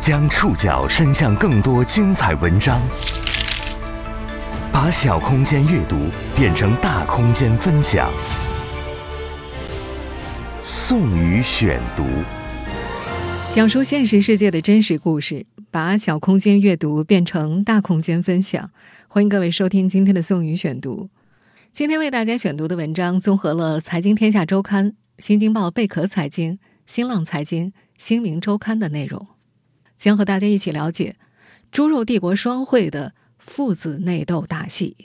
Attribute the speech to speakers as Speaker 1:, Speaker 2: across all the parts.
Speaker 1: 将触角伸向更多精彩文章，把小空间阅读变成大空间分享。宋宇选读，
Speaker 2: 讲述现实世界的真实故事，把小空间阅读变成大空间分享。欢迎各位收听今天的宋宇选读。今天为大家选读的文章综合了《财经天下周刊》、《新京报》、《贝壳财经》、《新浪财经》、《新民周刊》的内容。将和大家一起了解猪肉帝国双汇的父子内斗大戏。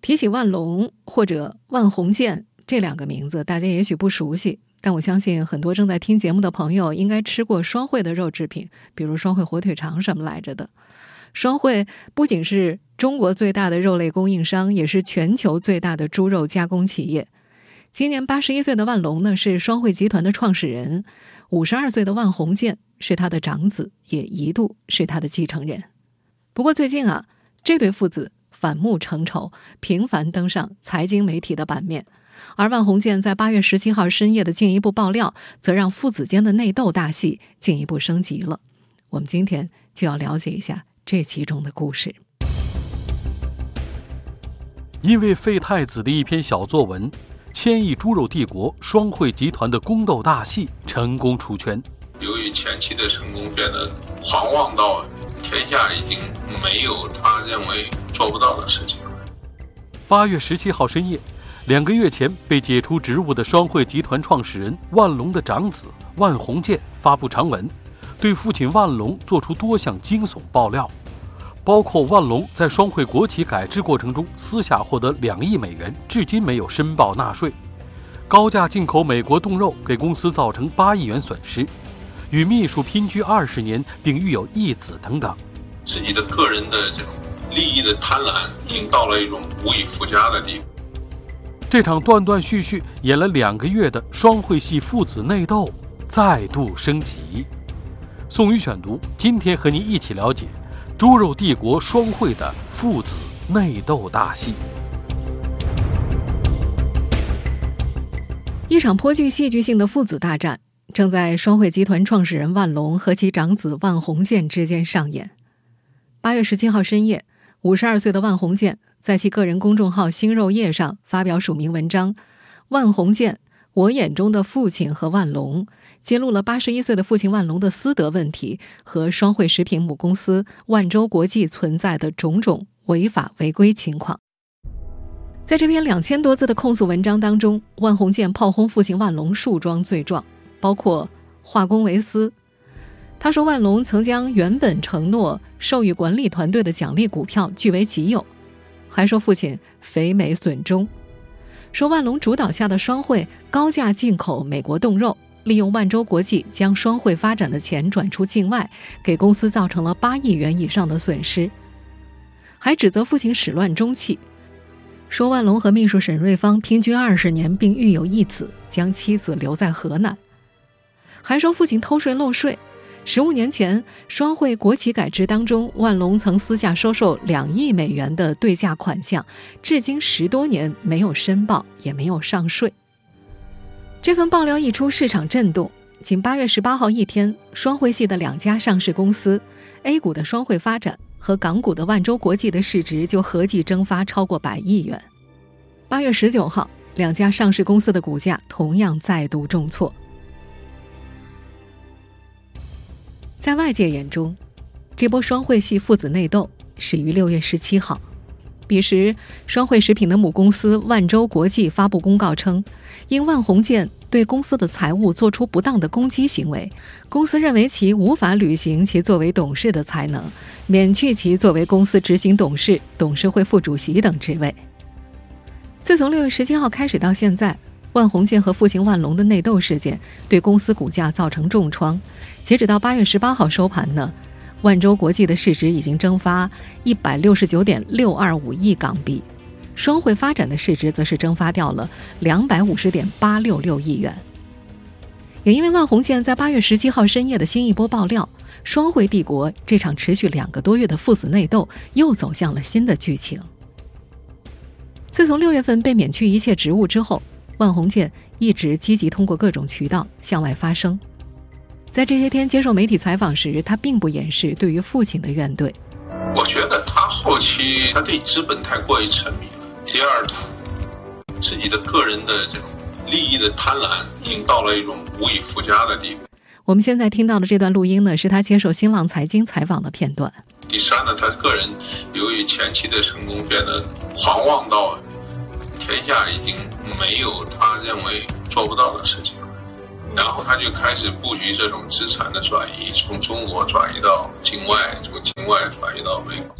Speaker 2: 提起万隆或者万鸿建这两个名字，大家也许不熟悉，但我相信很多正在听节目的朋友应该吃过双汇的肉制品，比如双汇火腿肠什么来着的。双汇不仅是中国最大的肉类供应商，也是全球最大的猪肉加工企业。今年八十一岁的万隆呢，是双汇集团的创始人。五十二岁的万鸿建是他的长子，也一度是他的继承人。不过最近啊，这对父子反目成仇，频繁登上财经媒体的版面。而万鸿建在八月十七号深夜的进一步爆料，则让父子间的内斗大戏进一步升级了。我们今天就要了解一下这其中的故事。
Speaker 3: 因为废太子的一篇小作文。千亿猪肉帝国双汇集团的宫斗大戏成功出圈。
Speaker 4: 由于前期的成功，变得狂妄到天下已经没有他认为做不到的事情了。
Speaker 3: 八月十七号深夜，两个月前被解除职务的双汇集团创始人万隆的长子万鸿建发布长文，对父亲万隆做出多项惊悚爆料。包括万隆在双汇国企改制过程中私下获得两亿美元，至今没有申报纳税；高价进口美国冻肉给公司造成八亿元损失；与秘书姘居二十年并育有一子等等。
Speaker 4: 自己的个人的这种利益的贪婪，已经到了一种无以复加的地步。
Speaker 3: 这场断断续续演了两个月的双汇系父子内斗再度升级。宋宇选读，今天和您一起了解。猪肉帝国双汇的父子内斗大戏，
Speaker 2: 一场颇具戏剧性的父子大战正在双汇集团创始人万隆和其长子万鸿建之间上演。八月十七号深夜，五十二岁的万鸿建在其个人公众号“新肉业”上发表署名文章《万鸿建：我眼中的父亲和万隆》。揭露了八十一岁的父亲万隆的私德问题和双汇食品母公司万州国际存在的种种违法违规情况。在这篇两千多字的控诉文章当中，万红建炮轰父亲万隆数桩罪状，包括化公为私。他说万隆曾将原本承诺授予管理团队的奖励股票据为己有，还说父亲肥美损忠，说万隆主导下的双汇高价进口美国冻肉。利用万州国际将双汇发展的钱转出境外，给公司造成了八亿元以上的损失，还指责父亲始乱终弃，说万隆和秘书沈瑞芳姘居二十年并育有一子，将妻子留在河南，还说父亲偷税漏税。十五年前双汇国企改制当中，万隆曾私下收受两亿美元的对价款项，至今十多年没有申报，也没有上税。这份爆料一出，市场震动。仅八月十八号一天，双汇系的两家上市公司，A 股的双汇发展和港股的万洲国际的市值就合计蒸发超过百亿元。八月十九号，两家上市公司的股价同样再度重挫。在外界眼中，这波双汇系父子内斗始于六月十七号。彼时，双汇食品的母公司万洲国际发布公告称，因万鸿建对公司的财务做出不当的攻击行为，公司认为其无法履行其作为董事的才能，免去其作为公司执行董事、董事会副主席等职位。自从六月十七号开始到现在，万红建和父亲万隆的内斗事件对公司股价造成重创。截止到八月十八号收盘呢。万州国际的市值已经蒸发一百六十九点六二五亿港币，双汇发展的市值则是蒸发掉了两百五十点八六六亿元。也因为万红建在八月十七号深夜的新一波爆料，双汇帝国这场持续两个多月的父子内斗又走向了新的剧情。自从六月份被免去一切职务之后，万红建一直积极通过各种渠道向外发声。在这些天接受媒体采访时，他并不掩饰对于父亲的怨怼。
Speaker 4: 我觉得他后期他对资本太过于沉迷了。第二，他自己的个人的这种利益的贪婪已经到了一种无以复加的地步。
Speaker 2: 我们现在听到的这段录音呢，是他接受新浪财经采访的片段。
Speaker 4: 第三呢，他个人由于前期的成功，变得狂妄到天下已经没有他认为做不到的事情了。然后他就开始布局这种资产的转移，从中国转移到境外，从境外转移到美国。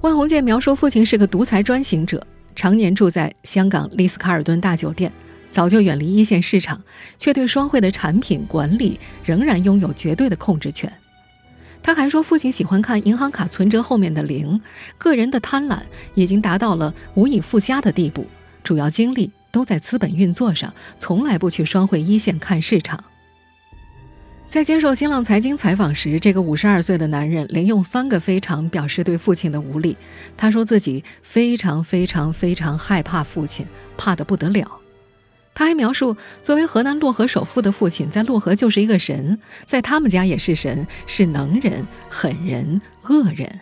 Speaker 2: 万红建描述父亲是个独裁专行者，常年住在香港丽思卡尔顿大酒店，早就远离一线市场，却对双汇的产品管理仍然拥有绝对的控制权。他还说，父亲喜欢看银行卡存折后面的零，个人的贪婪已经达到了无以复加的地步，主要精力都在资本运作上，从来不去双汇一线看市场。在接受新浪财经采访时，这个五十二岁的男人连用三个非常表示对父亲的无力。他说自己非常非常非常害怕父亲，怕得不得了。他还描述，作为河南漯河首富的父亲，在漯河就是一个神，在他们家也是神，是能人、狠人、恶人。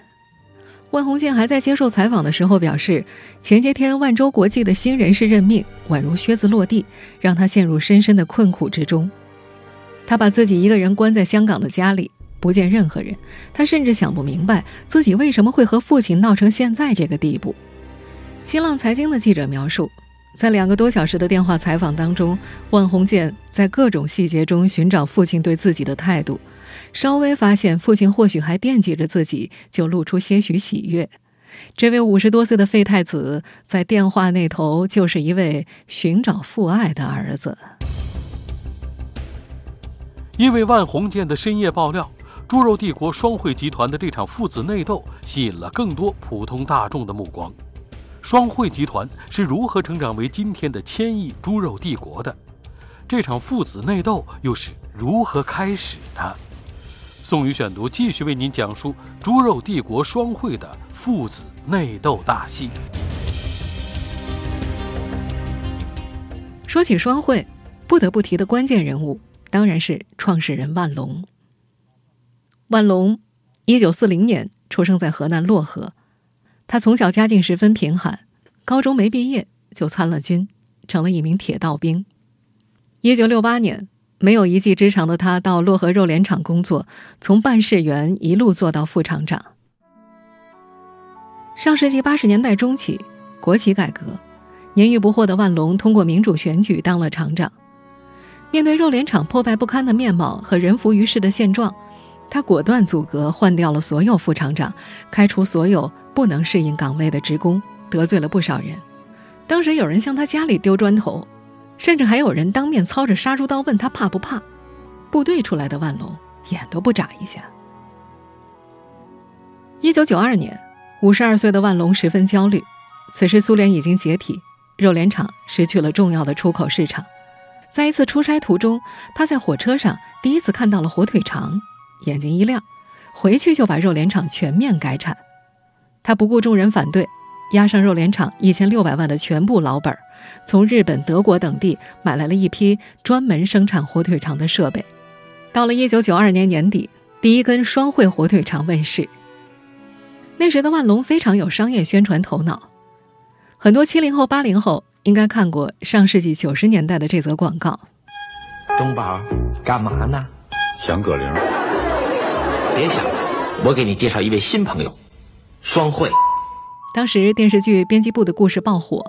Speaker 2: 万鸿建还在接受采访的时候表示，前些天万州国际的新人事任命宛如靴子落地，让他陷入深深的困苦之中。他把自己一个人关在香港的家里，不见任何人。他甚至想不明白自己为什么会和父亲闹成现在这个地步。新浪财经的记者描述。在两个多小时的电话采访当中，万鸿建在各种细节中寻找父亲对自己的态度，稍微发现父亲或许还惦记着自己，就露出些许喜悦。这位五十多岁的废太子在电话那头就是一位寻找父爱的儿子。
Speaker 3: 因为万鸿建的深夜爆料，猪肉帝国双汇集团的这场父子内斗吸引了更多普通大众的目光。双汇集团是如何成长为今天的千亿猪肉帝国的？这场父子内斗又是如何开始的？宋宇选读继续为您讲述猪肉帝国双汇的父子内斗大戏。
Speaker 2: 说起双汇，不得不提的关键人物当然是创始人万隆。万隆，一九四零年出生在河南漯河。他从小家境十分贫寒，高中没毕业就参了军，成了一名铁道兵。一九六八年，没有一技之长的他到漯河肉联厂工作，从办事员一路做到副厂长。上世纪八十年代中期，国企改革，年逾不惑的万隆通过民主选举当了厂长。面对肉联厂破败不堪的面貌和人浮于事的现状。他果断阻隔，换掉了所有副厂长，开除所有不能适应岗位的职工，得罪了不少人。当时有人向他家里丢砖头，甚至还有人当面操着杀猪刀问他怕不怕。部队出来的万隆眼都不眨一下。一九九二年，五十二岁的万隆十分焦虑，此时苏联已经解体，肉联厂失去了重要的出口市场。在一次出差途中，他在火车上第一次看到了火腿肠。眼睛一亮，回去就把肉联厂全面改产。他不顾众人反对，押上肉联厂一千六百万的全部老本儿，从日本、德国等地买来了一批专门生产火腿肠的设备。到了一九九二年年底，第一根双汇火腿肠问世。那时的万隆非常有商业宣传头脑，很多七零后、八零后应该看过上世纪九十年代的这则广告。
Speaker 5: 东宝，干嘛呢？
Speaker 6: 想葛玲。
Speaker 5: 别想了，我给你介绍一位新朋友，双汇。
Speaker 2: 当时电视剧编辑部的故事爆火，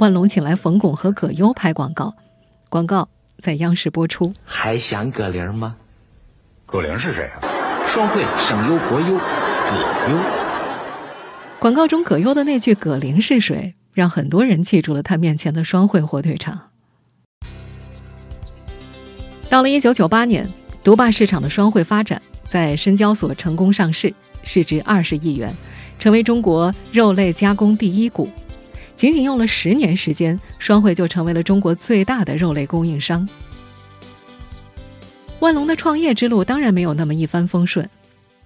Speaker 2: 万隆请来冯巩和葛优拍广告，广告在央视播出。
Speaker 5: 还想葛玲吗？
Speaker 6: 葛玲是谁啊？
Speaker 5: 双汇省优国优葛优。
Speaker 2: 广告中葛优的那句“葛玲是谁”，让很多人记住了他面前的双汇火腿肠。到了一九九八年，独霸市场的双汇发展。在深交所成功上市，市值二十亿元，成为中国肉类加工第一股。仅仅用了十年时间，双汇就成为了中国最大的肉类供应商。万隆的创业之路当然没有那么一帆风顺。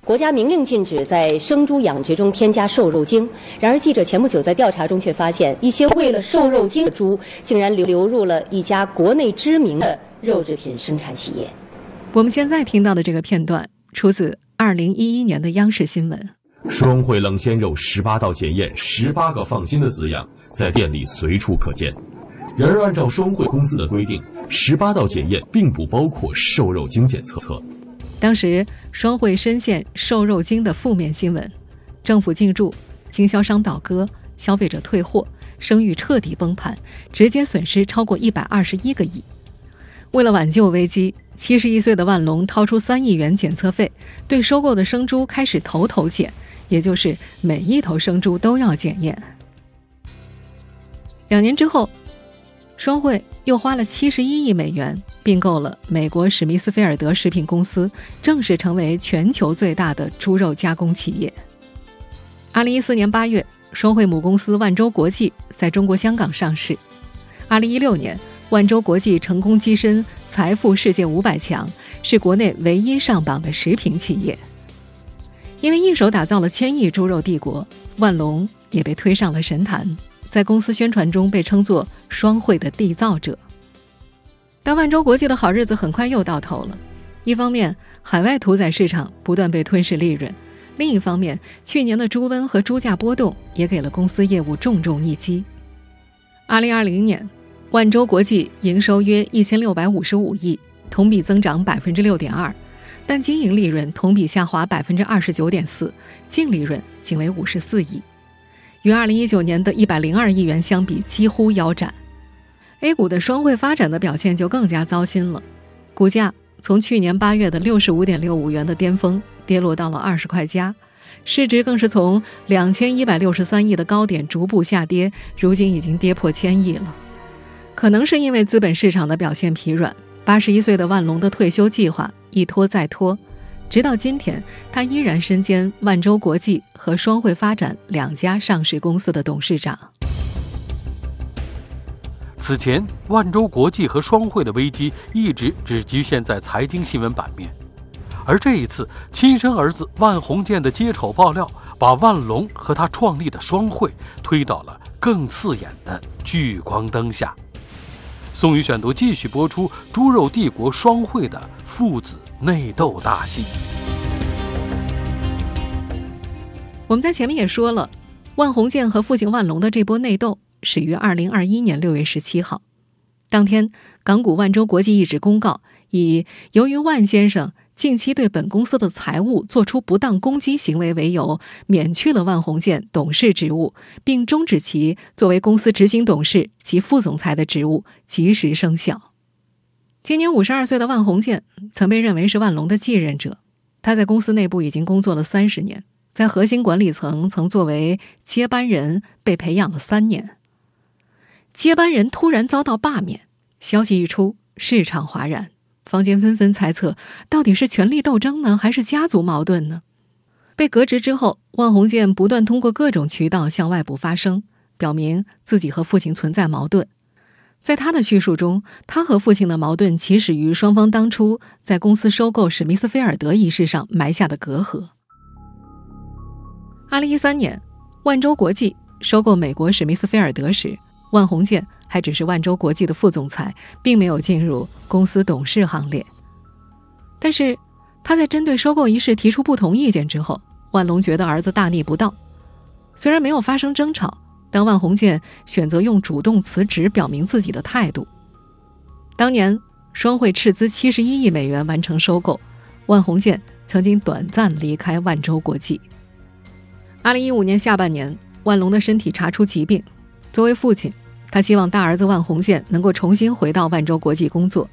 Speaker 7: 国家明令禁止在生猪养殖中添加瘦肉精，然而记者前不久在调查中却发现，一些为了瘦肉精的猪竟然流流入了一家国内知名的肉制品生产企业。
Speaker 2: 我们现在听到的这个片段出自二零一一年的央视新闻。
Speaker 8: 双汇冷鲜肉十八道检验，十八个放心的字样在店里随处可见。然而，按照双汇公司的规定，十八道检验并不包括瘦肉精检测。
Speaker 2: 当时，双汇深陷瘦肉精的负面新闻，政府进驻，经销商倒戈，消费者退货，声誉彻底崩盘，直接损失超过一百二十一个亿。为了挽救危机，七十一岁的万隆掏出三亿元检测费，对收购的生猪开始头头检，也就是每一头生猪都要检验。两年之后，双汇又花了七十一亿美元并购了美国史密斯菲尔德食品公司，正式成为全球最大的猪肉加工企业。二零一四年八月，双汇母公司万洲国际在中国香港上市。二零一六年。万洲国际成功跻身财富世界五百强，是国内唯一上榜的食品企业。因为一手打造了千亿猪肉帝国，万隆也被推上了神坛，在公司宣传中被称作“双汇的缔造者”。但万洲国际的好日子很快又到头了。一方面，海外屠宰市场不断被吞噬利润；另一方面，去年的猪瘟和猪价波动也给了公司业务重重一击。二零二零年。万洲国际营收约一千六百五十五亿，同比增长百分之六点二，但经营利润同比下滑百分之二十九点四，净利润仅为五十四亿，与二零一九年的一百零二亿元相比几乎腰斩。A 股的双汇发展的表现就更加糟心了，股价从去年八月的六十五点六五元的巅峰跌落到了二十块加，市值更是从两千一百六十三亿的高点逐步下跌，如今已经跌破千亿了。可能是因为资本市场的表现疲软，八十一岁的万隆的退休计划一拖再拖，直到今天，他依然身兼万洲国际和双汇发展两家上市公司的董事长。
Speaker 3: 此前，万洲国际和双汇的危机一直只局限在财经新闻版面，而这一次，亲生儿子万鸿建的接丑爆料，把万隆和他创立的双汇推到了更刺眼的聚光灯下。宋宇选读继续播出猪肉帝国双汇的父子内斗大戏。
Speaker 2: 我们在前面也说了，万鸿建和父亲万隆的这波内斗始于二零二一年六月十七号，当天港股万洲国际一纸公告，以由于万先生。近期对本公司的财务做出不当攻击行为为由，免去了万鸿建董事职务，并终止其作为公司执行董事及副总裁的职务，及时生效。今年五十二岁的万鸿建曾被认为是万隆的继任者，他在公司内部已经工作了三十年，在核心管理层曾作为接班人被培养了三年。接班人突然遭到罢免，消息一出，市场哗然。坊间纷纷猜测，到底是权力斗争呢，还是家族矛盾呢？被革职之后，万鸿建不断通过各种渠道向外部发声，表明自己和父亲存在矛盾。在他的叙述中，他和父亲的矛盾起始于双方当初在公司收购史密斯菲尔德一事上埋下的隔阂。二零一三年，万州国际收购美国史密斯菲尔德时，万鸿建。还只是万州国际的副总裁，并没有进入公司董事行列。但是他在针对收购一事提出不同意见之后，万隆觉得儿子大逆不道。虽然没有发生争吵，当万鸿建选择用主动辞职表明自己的态度。当年双汇斥资七十一亿美元完成收购，万鸿建曾经短暂离开万州国际。二零一五年下半年，万隆的身体查出疾病，作为父亲。他希望大儿子万鸿建能够重新回到万州国际工作，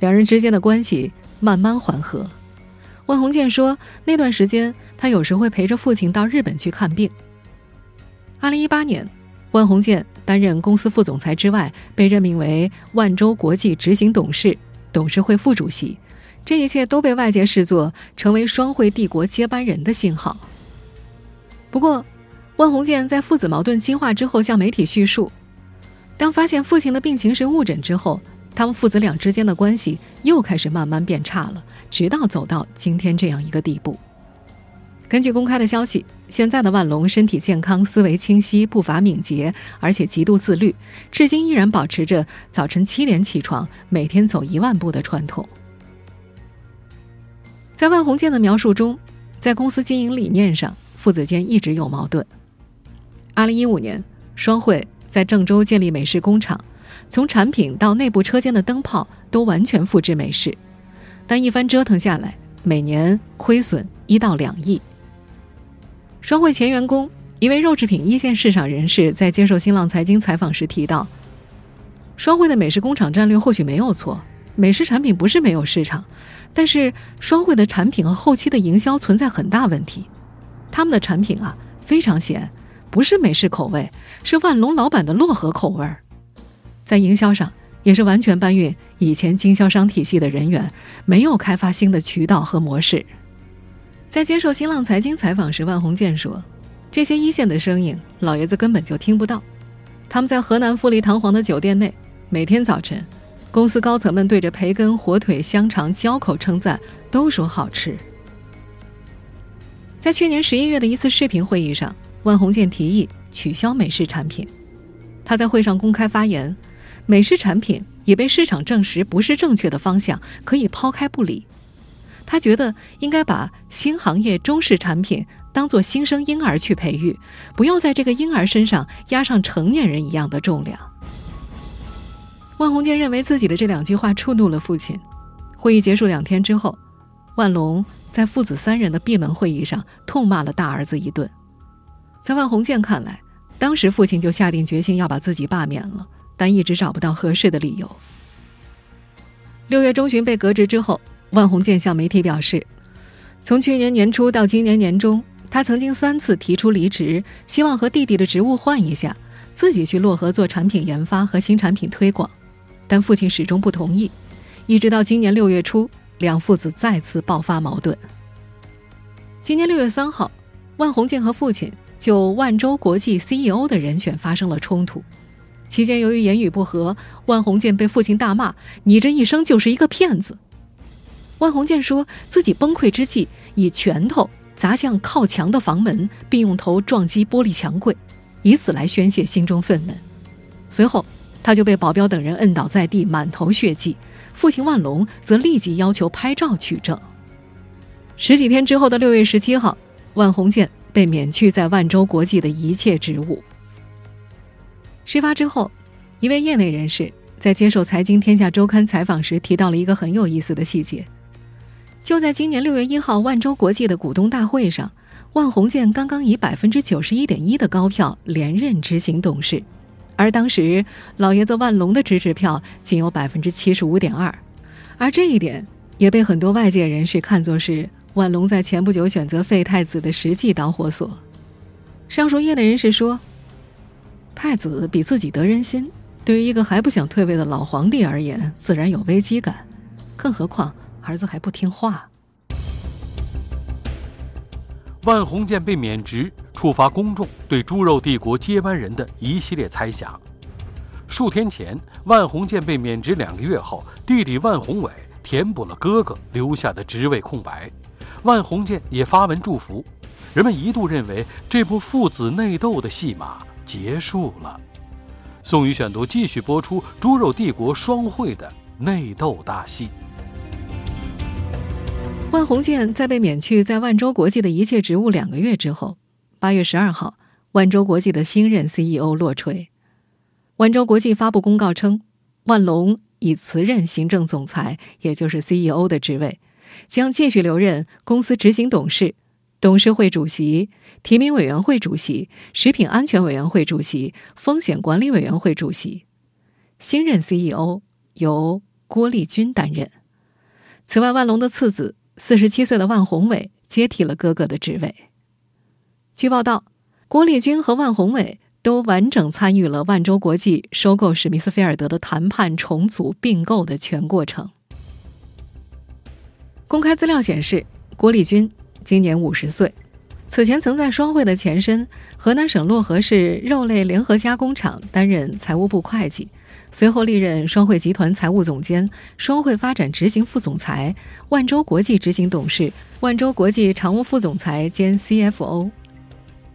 Speaker 2: 两人之间的关系慢慢缓和。万鸿建说，那段时间他有时会陪着父亲到日本去看病。二零一八年，万鸿建担任公司副总裁之外，被任命为万州国际执行董事、董事会副主席，这一切都被外界视作成为双汇帝国接班人的信号。不过，万鸿建在父子矛盾激化之后，向媒体叙述。当发现父亲的病情是误诊之后，他们父子俩之间的关系又开始慢慢变差了，直到走到今天这样一个地步。根据公开的消息，现在的万隆身体健康、思维清晰、步伐敏捷，而且极度自律，至今依然保持着早晨七点起床、每天走一万步的传统。在万鸿建的描述中，在公司经营理念上，父子间一直有矛盾。二零一五年，双汇在郑州建立美式工厂，从产品到内部车间的灯泡都完全复制美式，但一番折腾下来，每年亏损一到两亿。双汇前员工。一位肉制品一线市场人士在接受新浪财经采访时提到：“双汇的美式工厂战略或许没有错，美式产品不是没有市场，但是双汇的产品和后期的营销存在很大问题。他们的产品啊非常咸，不是美式口味，是万隆老板的漯河口味儿。在营销上也是完全搬运以前经销商体系的人员，没有开发新的渠道和模式。”在接受新浪财经采访时，万鸿建说。这些一线的声音，老爷子根本就听不到。他们在河南富丽堂皇的酒店内，每天早晨，公司高层们对着培根、火腿、香肠交口称赞，都说好吃。在去年十一月的一次视频会议上，万鸿建提议取消美式产品。他在会上公开发言，美式产品已被市场证实不是正确的方向，可以抛开不理。他觉得应该把新行业中式产品。当做新生婴儿去培育，不要在这个婴儿身上压上成年人一样的重量。万鸿建认为自己的这两句话触怒了父亲。会议结束两天之后，万隆在父子三人的闭门会议上痛骂了大儿子一顿。在万鸿建看来，当时父亲就下定决心要把自己罢免了，但一直找不到合适的理由。六月中旬被革职之后，万鸿建向媒体表示，从去年年初到今年年中。他曾经三次提出离职，希望和弟弟的职务换一下，自己去漯河做产品研发和新产品推广，但父亲始终不同意。一直到今年六月初，两父子再次爆发矛盾。今年六月三号，万鸿建和父亲就万州国际 CEO 的人选发生了冲突。期间，由于言语不合，万鸿建被父亲大骂：“你这一生就是一个骗子。”万鸿建说自己崩溃之际，以拳头。砸向靠墙的房门，并用头撞击玻璃墙柜，以此来宣泄心中愤懑。随后，他就被保镖等人摁倒在地，满头血迹。父亲万隆则立即要求拍照取证。十几天之后的六月十七号，万鸿建被免去在万州国际的一切职务。事发之后，一位业内人士在接受《财经天下周刊》采访时提到了一个很有意思的细节。就在今年六月一号，万洲国际的股东大会上，万鸿建刚刚以百分之九十一点一的高票连任执行董事，而当时老爷子万隆的支持票仅有百分之七十五点二，而这一点也被很多外界人士看作是万隆在前不久选择废太子的实际导火索。上述业内人士说，太子比自己得人心，对于一个还不想退位的老皇帝而言，自然有危机感，更何况。儿子还不听话。
Speaker 3: 万鸿建被免职，触发公众对猪肉帝国接班人的一系列猜想。数天前，万鸿建被免职两个月后，弟弟万宏伟填补了哥哥留下的职位空白，万鸿建也发文祝福。人们一度认为这部父子内斗的戏码结束了。宋宇选读继续播出猪肉帝国双汇的内斗大戏。
Speaker 2: 万鸿建在被免去在万洲国际的一切职务两个月之后，八月十二号，万洲国际的新任 CEO 落锤。万洲国际发布公告称，万隆已辞任行政总裁，也就是 CEO 的职位，将继续留任公司执行董事、董事会主席、提名委员会主席、食品安全委员会主席、风险管理委员会主席。新任 CEO 由郭立军担任。此外，万隆的次子。四十七岁的万宏伟接替了哥哥的职位。据报道，郭立军和万宏伟都完整参与了万洲国际收购史密斯菲尔德的谈判、重组、并购的全过程。公开资料显示，郭立军今年五十岁，此前曾在双汇的前身河南省漯河市肉类联合加工厂担任财务部会计。随后历任双汇集团财务总监、双汇发展执行副总裁、万洲国际执行董事、万洲国际常务副总裁兼 CFO。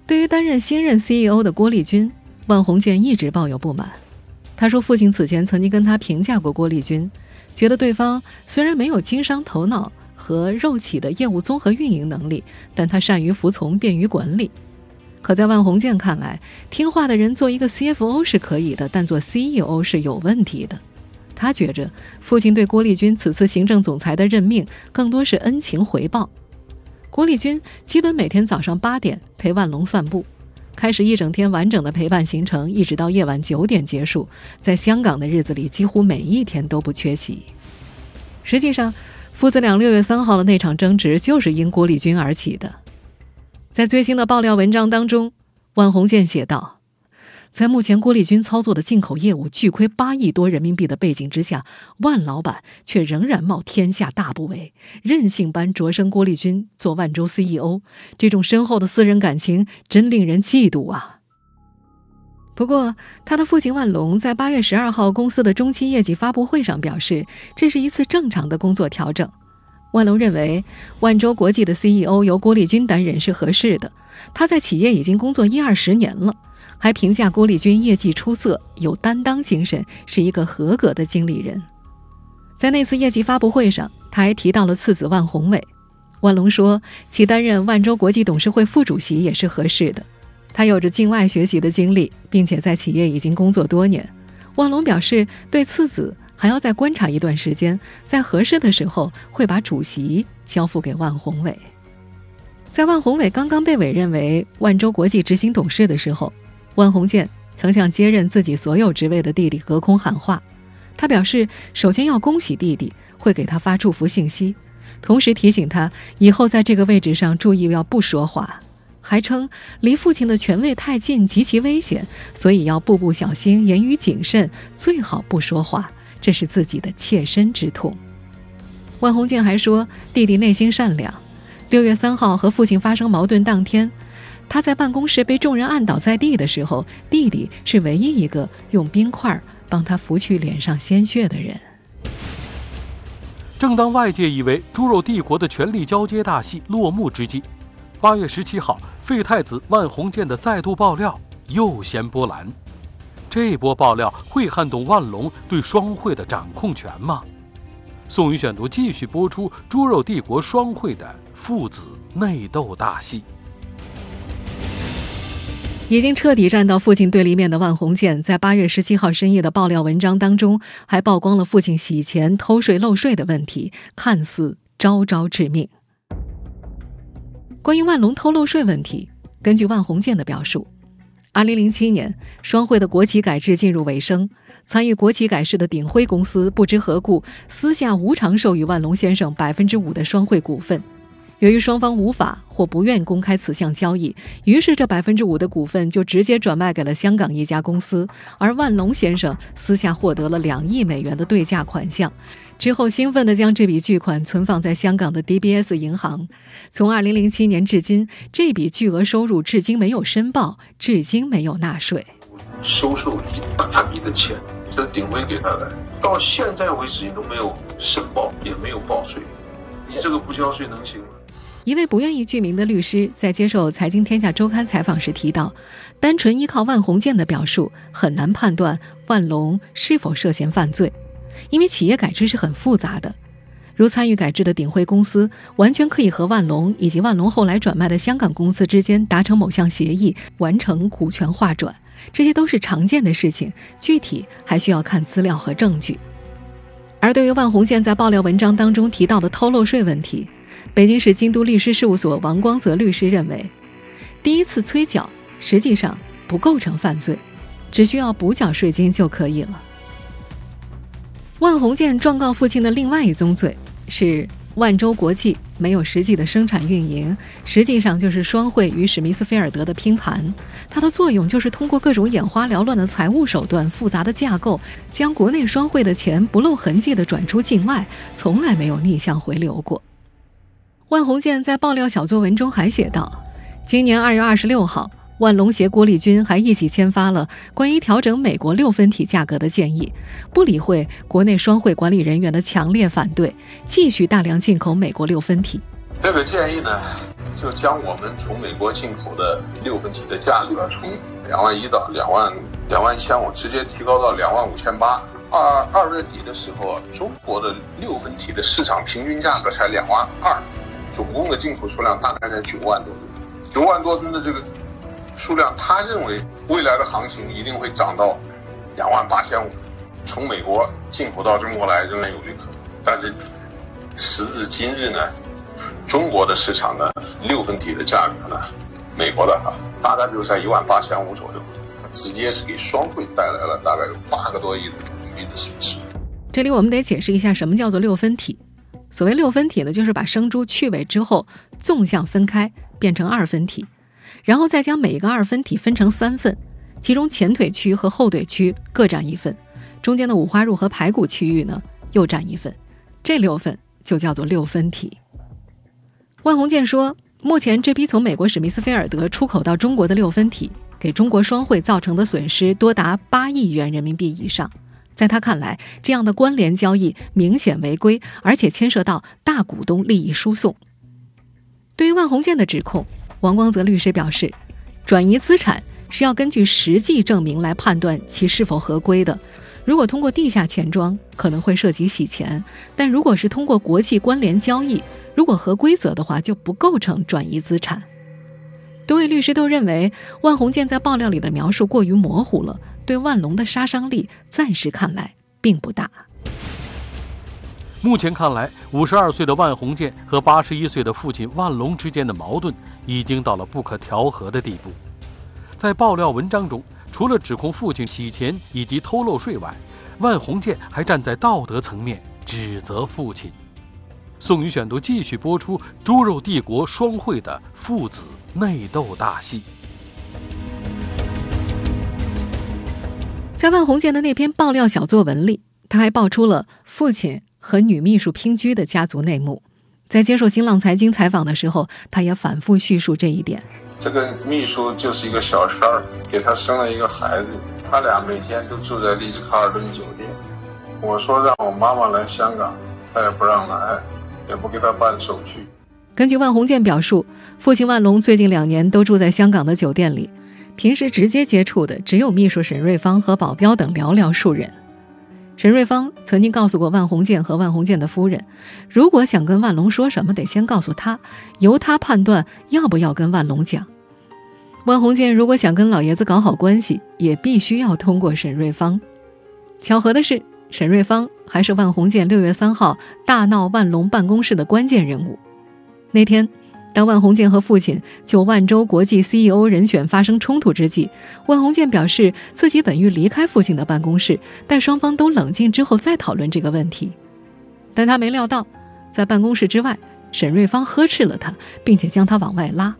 Speaker 2: 对于担任新任 CEO 的郭立军，万鸿建一直抱有不满。他说，父亲此前曾经跟他评价过郭立军，觉得对方虽然没有经商头脑，和肉企的业务综合运营能力，但他善于服从，便于管理。可在万鸿建看来，听话的人做一个 CFO 是可以的，但做 CEO 是有问题的。他觉着父亲对郭立军此次行政总裁的任命更多是恩情回报。郭立军基本每天早上八点陪万隆散步，开始一整天完整的陪伴行程，一直到夜晚九点结束。在香港的日子里，几乎每一天都不缺席。实际上，父子俩六月三号的那场争执就是因郭立军而起的。在最新的爆料文章当中，万鸿建写道。在目前郭立军操作的进口业务巨亏八亿多人民币的背景之下，万老板却仍然冒天下大不韪，任性般擢升郭立军做万州 CEO，这种深厚的私人感情真令人嫉妒啊！不过，他的父亲万隆在八月十二号公司的中期业绩发布会上表示，这是一次正常的工作调整。万隆认为，万州国际的 CEO 由郭立军担任是合适的，他在企业已经工作一二十年了。还评价郭立军业绩出色，有担当精神，是一个合格的经理人。在那次业绩发布会上，他还提到了次子万宏伟。万隆说，其担任万州国际董事会副主席也是合适的。他有着境外学习的经历，并且在企业已经工作多年。万隆表示，对次子还要再观察一段时间，在合适的时候会把主席交付给万宏伟。在万宏伟刚刚被委任为万州国际执行董事的时候。万宏建曾向接任自己所有职位的弟弟隔空喊话，他表示，首先要恭喜弟弟，会给他发祝福信息，同时提醒他以后在这个位置上注意要不说话，还称离父亲的权位太近极其危险，所以要步步小心，言语谨慎，最好不说话，这是自己的切身之痛。万鸿建还说，弟弟内心善良，六月三号和父亲发生矛盾当天。他在办公室被众人按倒在地的时候，弟弟是唯一一个用冰块帮他拂去脸上鲜血的人。
Speaker 3: 正当外界以为猪肉帝国的权力交接大戏落幕之际，八月十七号，废太子万鸿建的再度爆料又掀波澜。这波爆料会撼动万隆对双汇的掌控权吗？宋宇选读继续播出猪肉帝国双汇的父子内斗大戏。
Speaker 2: 已经彻底站到父亲对立面的万鸿建，在八月十七号深夜的爆料文章当中，还曝光了父亲洗钱、偷税漏税的问题，看似招招致命。关于万隆偷漏税问题，根据万鸿建的表述，二零零七年双汇的国企改制进入尾声，参与国企改制的鼎晖公司不知何故私下无偿授予万隆先生百分之五的双汇股份。由于双方无法或不愿公开此项交易，于是这百分之五的股份就直接转卖给了香港一家公司，而万隆先生私下获得了两亿美元的对价款项，之后兴奋地将这笔巨款存放在香港的 DBS 银行。从二零零七年至今，这笔巨额收入至今没有申报，至今没有纳税。
Speaker 4: 收受一大笔的钱，这是鼎晖给他的，到现在为止你都没有申报，也没有报税，你这个不交税能行？
Speaker 2: 一位不愿意具名的律师在接受《财经天下周刊》采访时提到，单纯依靠万鸿建的表述，很难判断万隆是否涉嫌犯罪，因为企业改制是很复杂的。如参与改制的鼎晖公司，完全可以和万隆以及万隆后来转卖的香港公司之间达成某项协议，完成股权划转，这些都是常见的事情，具体还需要看资料和证据。而对于万鸿建在爆料文章当中提到的偷漏税问题，北京市京都律师事务所王光泽律师认为，第一次催缴实际上不构成犯罪，只需要补缴税金就可以了。万鸿建状告父亲的另外一宗罪是万州国际没有实际的生产运营，实际上就是双汇与史密斯菲尔德的拼盘，它的作用就是通过各种眼花缭乱的财务手段、复杂的架构，将国内双汇的钱不露痕迹地转出境外，从来没有逆向回流过。万鸿建在爆料小作文中还写道：“今年二月二十六号，万隆协郭立军还一起签发了关于调整美国六分体价格的建议，不理会国内双汇管理人员的强烈反对，继续大量进口美国六分体。
Speaker 4: 这个建议呢，就将我们从美国进口的六分体的价格从两万一到两万两万一千五，直接提高到两万五千八。二二月底的时候，中国的六分体的市场平均价格才两万二，总共的进口数量大概在九万多吨。九万多吨的这个数量，他认为未来的行情一定会涨到两万八千五。从美国进口到中国来仍然有这个，但是时至今日呢，中国的市场呢，六分体的价格呢，美国的哈，大概就在一万八千五左右，直接是给双汇带来了大概有八个多亿的损失。
Speaker 2: 这里我们得解释一下，什么叫做六分体？所谓六分体呢，就是把生猪去尾之后纵向分开，变成二分体，然后再将每一个二分体分成三份，其中前腿区和后腿区各占一份，中间的五花肉和排骨区域呢又占一份，这六份就叫做六分体。万鸿建说，目前这批从美国史密斯菲尔德出口到中国的六分体，给中国双汇造成的损失多达八亿元人民币以上。在他看来，这样的关联交易明显违规，而且牵涉到大股东利益输送。对于万红建的指控，王光泽律师表示，转移资产是要根据实际证明来判断其是否合规的。如果通过地下钱庄，可能会涉及洗钱；但如果是通过国际关联交易，如果合规则的话，就不构成转移资产。多位律师都认为，万鸿建在爆料里的描述过于模糊了。对万隆的杀伤力暂时看来并不大。
Speaker 3: 目前看来，五十二岁的万鸿建和八十一岁的父亲万隆之间的矛盾已经到了不可调和的地步。在爆料文章中，除了指控父亲洗钱以及偷漏税外，万鸿建还站在道德层面指责父亲。宋宇选读继续播出：猪肉帝国双汇的父子内斗大戏。
Speaker 2: 在万红建的那篇爆料小作文里，他还爆出了父亲和女秘书姘居的家族内幕。在接受新浪财经采访的时候，他也反复叙述这一点。
Speaker 4: 这个秘书就是一个小三儿，给他生了一个孩子，他俩每天都住在丽兹卡尔顿酒店。我说让我妈妈来香港，他也不让来，也不给他办手续。
Speaker 2: 根据万鸿建表述，父亲万隆最近两年都住在香港的酒店里。平时直接接触的只有秘书沈瑞芳和保镖等寥寥数人。沈瑞芳曾经告诉过万鸿建和万鸿建的夫人，如果想跟万隆说什么，得先告诉他，由他判断要不要跟万隆讲。万鸿建如果想跟老爷子搞好关系，也必须要通过沈瑞芳。巧合的是，沈瑞芳还是万鸿建六月三号大闹万隆办公室的关键人物。那天。当万鸿建和父亲就万州国际 CEO 人选发生冲突之际，万鸿建表示自己本欲离开父亲的办公室，待双方都冷静之后再讨论这个问题。但他没料到，在办公室之外，沈瑞芳呵斥了他，并且将他往外拉。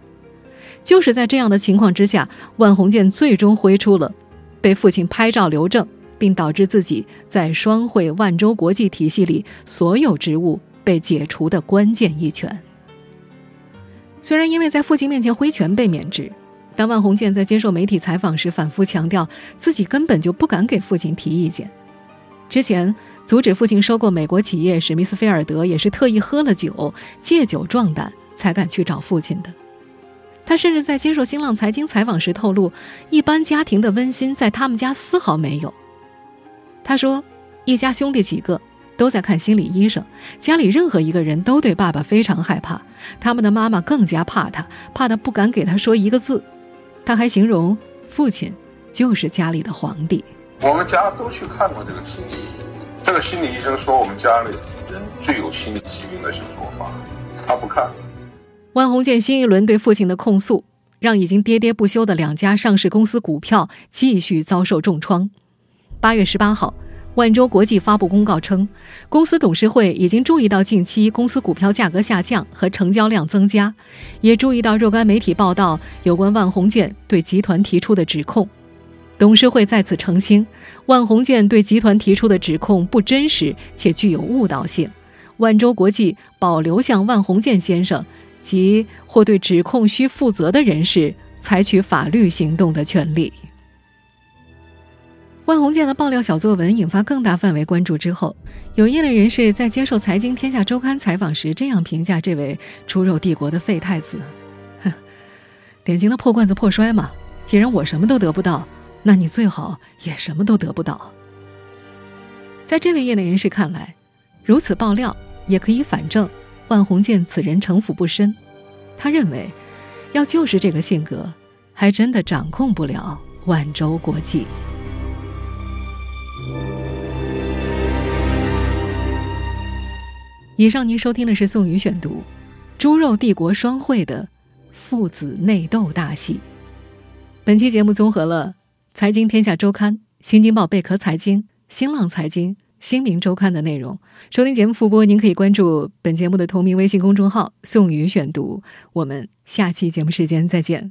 Speaker 2: 就是在这样的情况之下，万鸿建最终挥出了被父亲拍照留证，并导致自己在双汇万州国际体系里所有职务被解除的关键一拳。虽然因为在父亲面前挥拳被免职，但万鸿建在接受媒体采访时反复强调，自己根本就不敢给父亲提意见。之前阻止父亲收购美国企业史密斯菲尔德，也是特意喝了酒，借酒壮胆才敢去找父亲的。他甚至在接受新浪财经采访时透露，一般家庭的温馨在他们家丝毫没有。他说，一家兄弟几个。都在看心理医生，家里任何一个人都对爸爸非常害怕，他们的妈妈更加怕他，怕他不敢给他说一个字。他还形容父亲就是家里的皇帝。
Speaker 4: 我们家都去看过这个心理医生，这个心理医生说我们家里人最有心理疾病的是我爸，他不看。
Speaker 2: 万红建新一轮对父亲的控诉，让已经喋喋不休的两家上市公司股票继续遭受重创。八月十八号。万洲国际发布公告称，公司董事会已经注意到近期公司股票价格下降和成交量增加，也注意到若干媒体报道有关万红建对集团提出的指控。董事会再次澄清，万红建对集团提出的指控不真实且具有误导性。万洲国际保留向万红建先生及或对指控需负责的人士采取法律行动的权利。万鸿建的爆料小作文引发更大范围关注之后，有业内人士在接受《财经天下周刊》采访时这样评价这位“猪肉帝国”的废太子：“哼，典型的破罐子破摔嘛。既然我什么都得不到，那你最好也什么都得不到。”在这位业内人士看来，如此爆料也可以反证万鸿渐此人城府不深。他认为，要就是这个性格，还真的掌控不了万州国际。以上您收听的是宋宇选读《猪肉帝国双汇》的父子内斗大戏。本期节目综合了《财经天下周刊》《新京报贝壳财经》《新浪财经》《新民周刊》的内容。收听节目复播，您可以关注本节目的同名微信公众号“宋宇选读”。我们下期节目时间再见。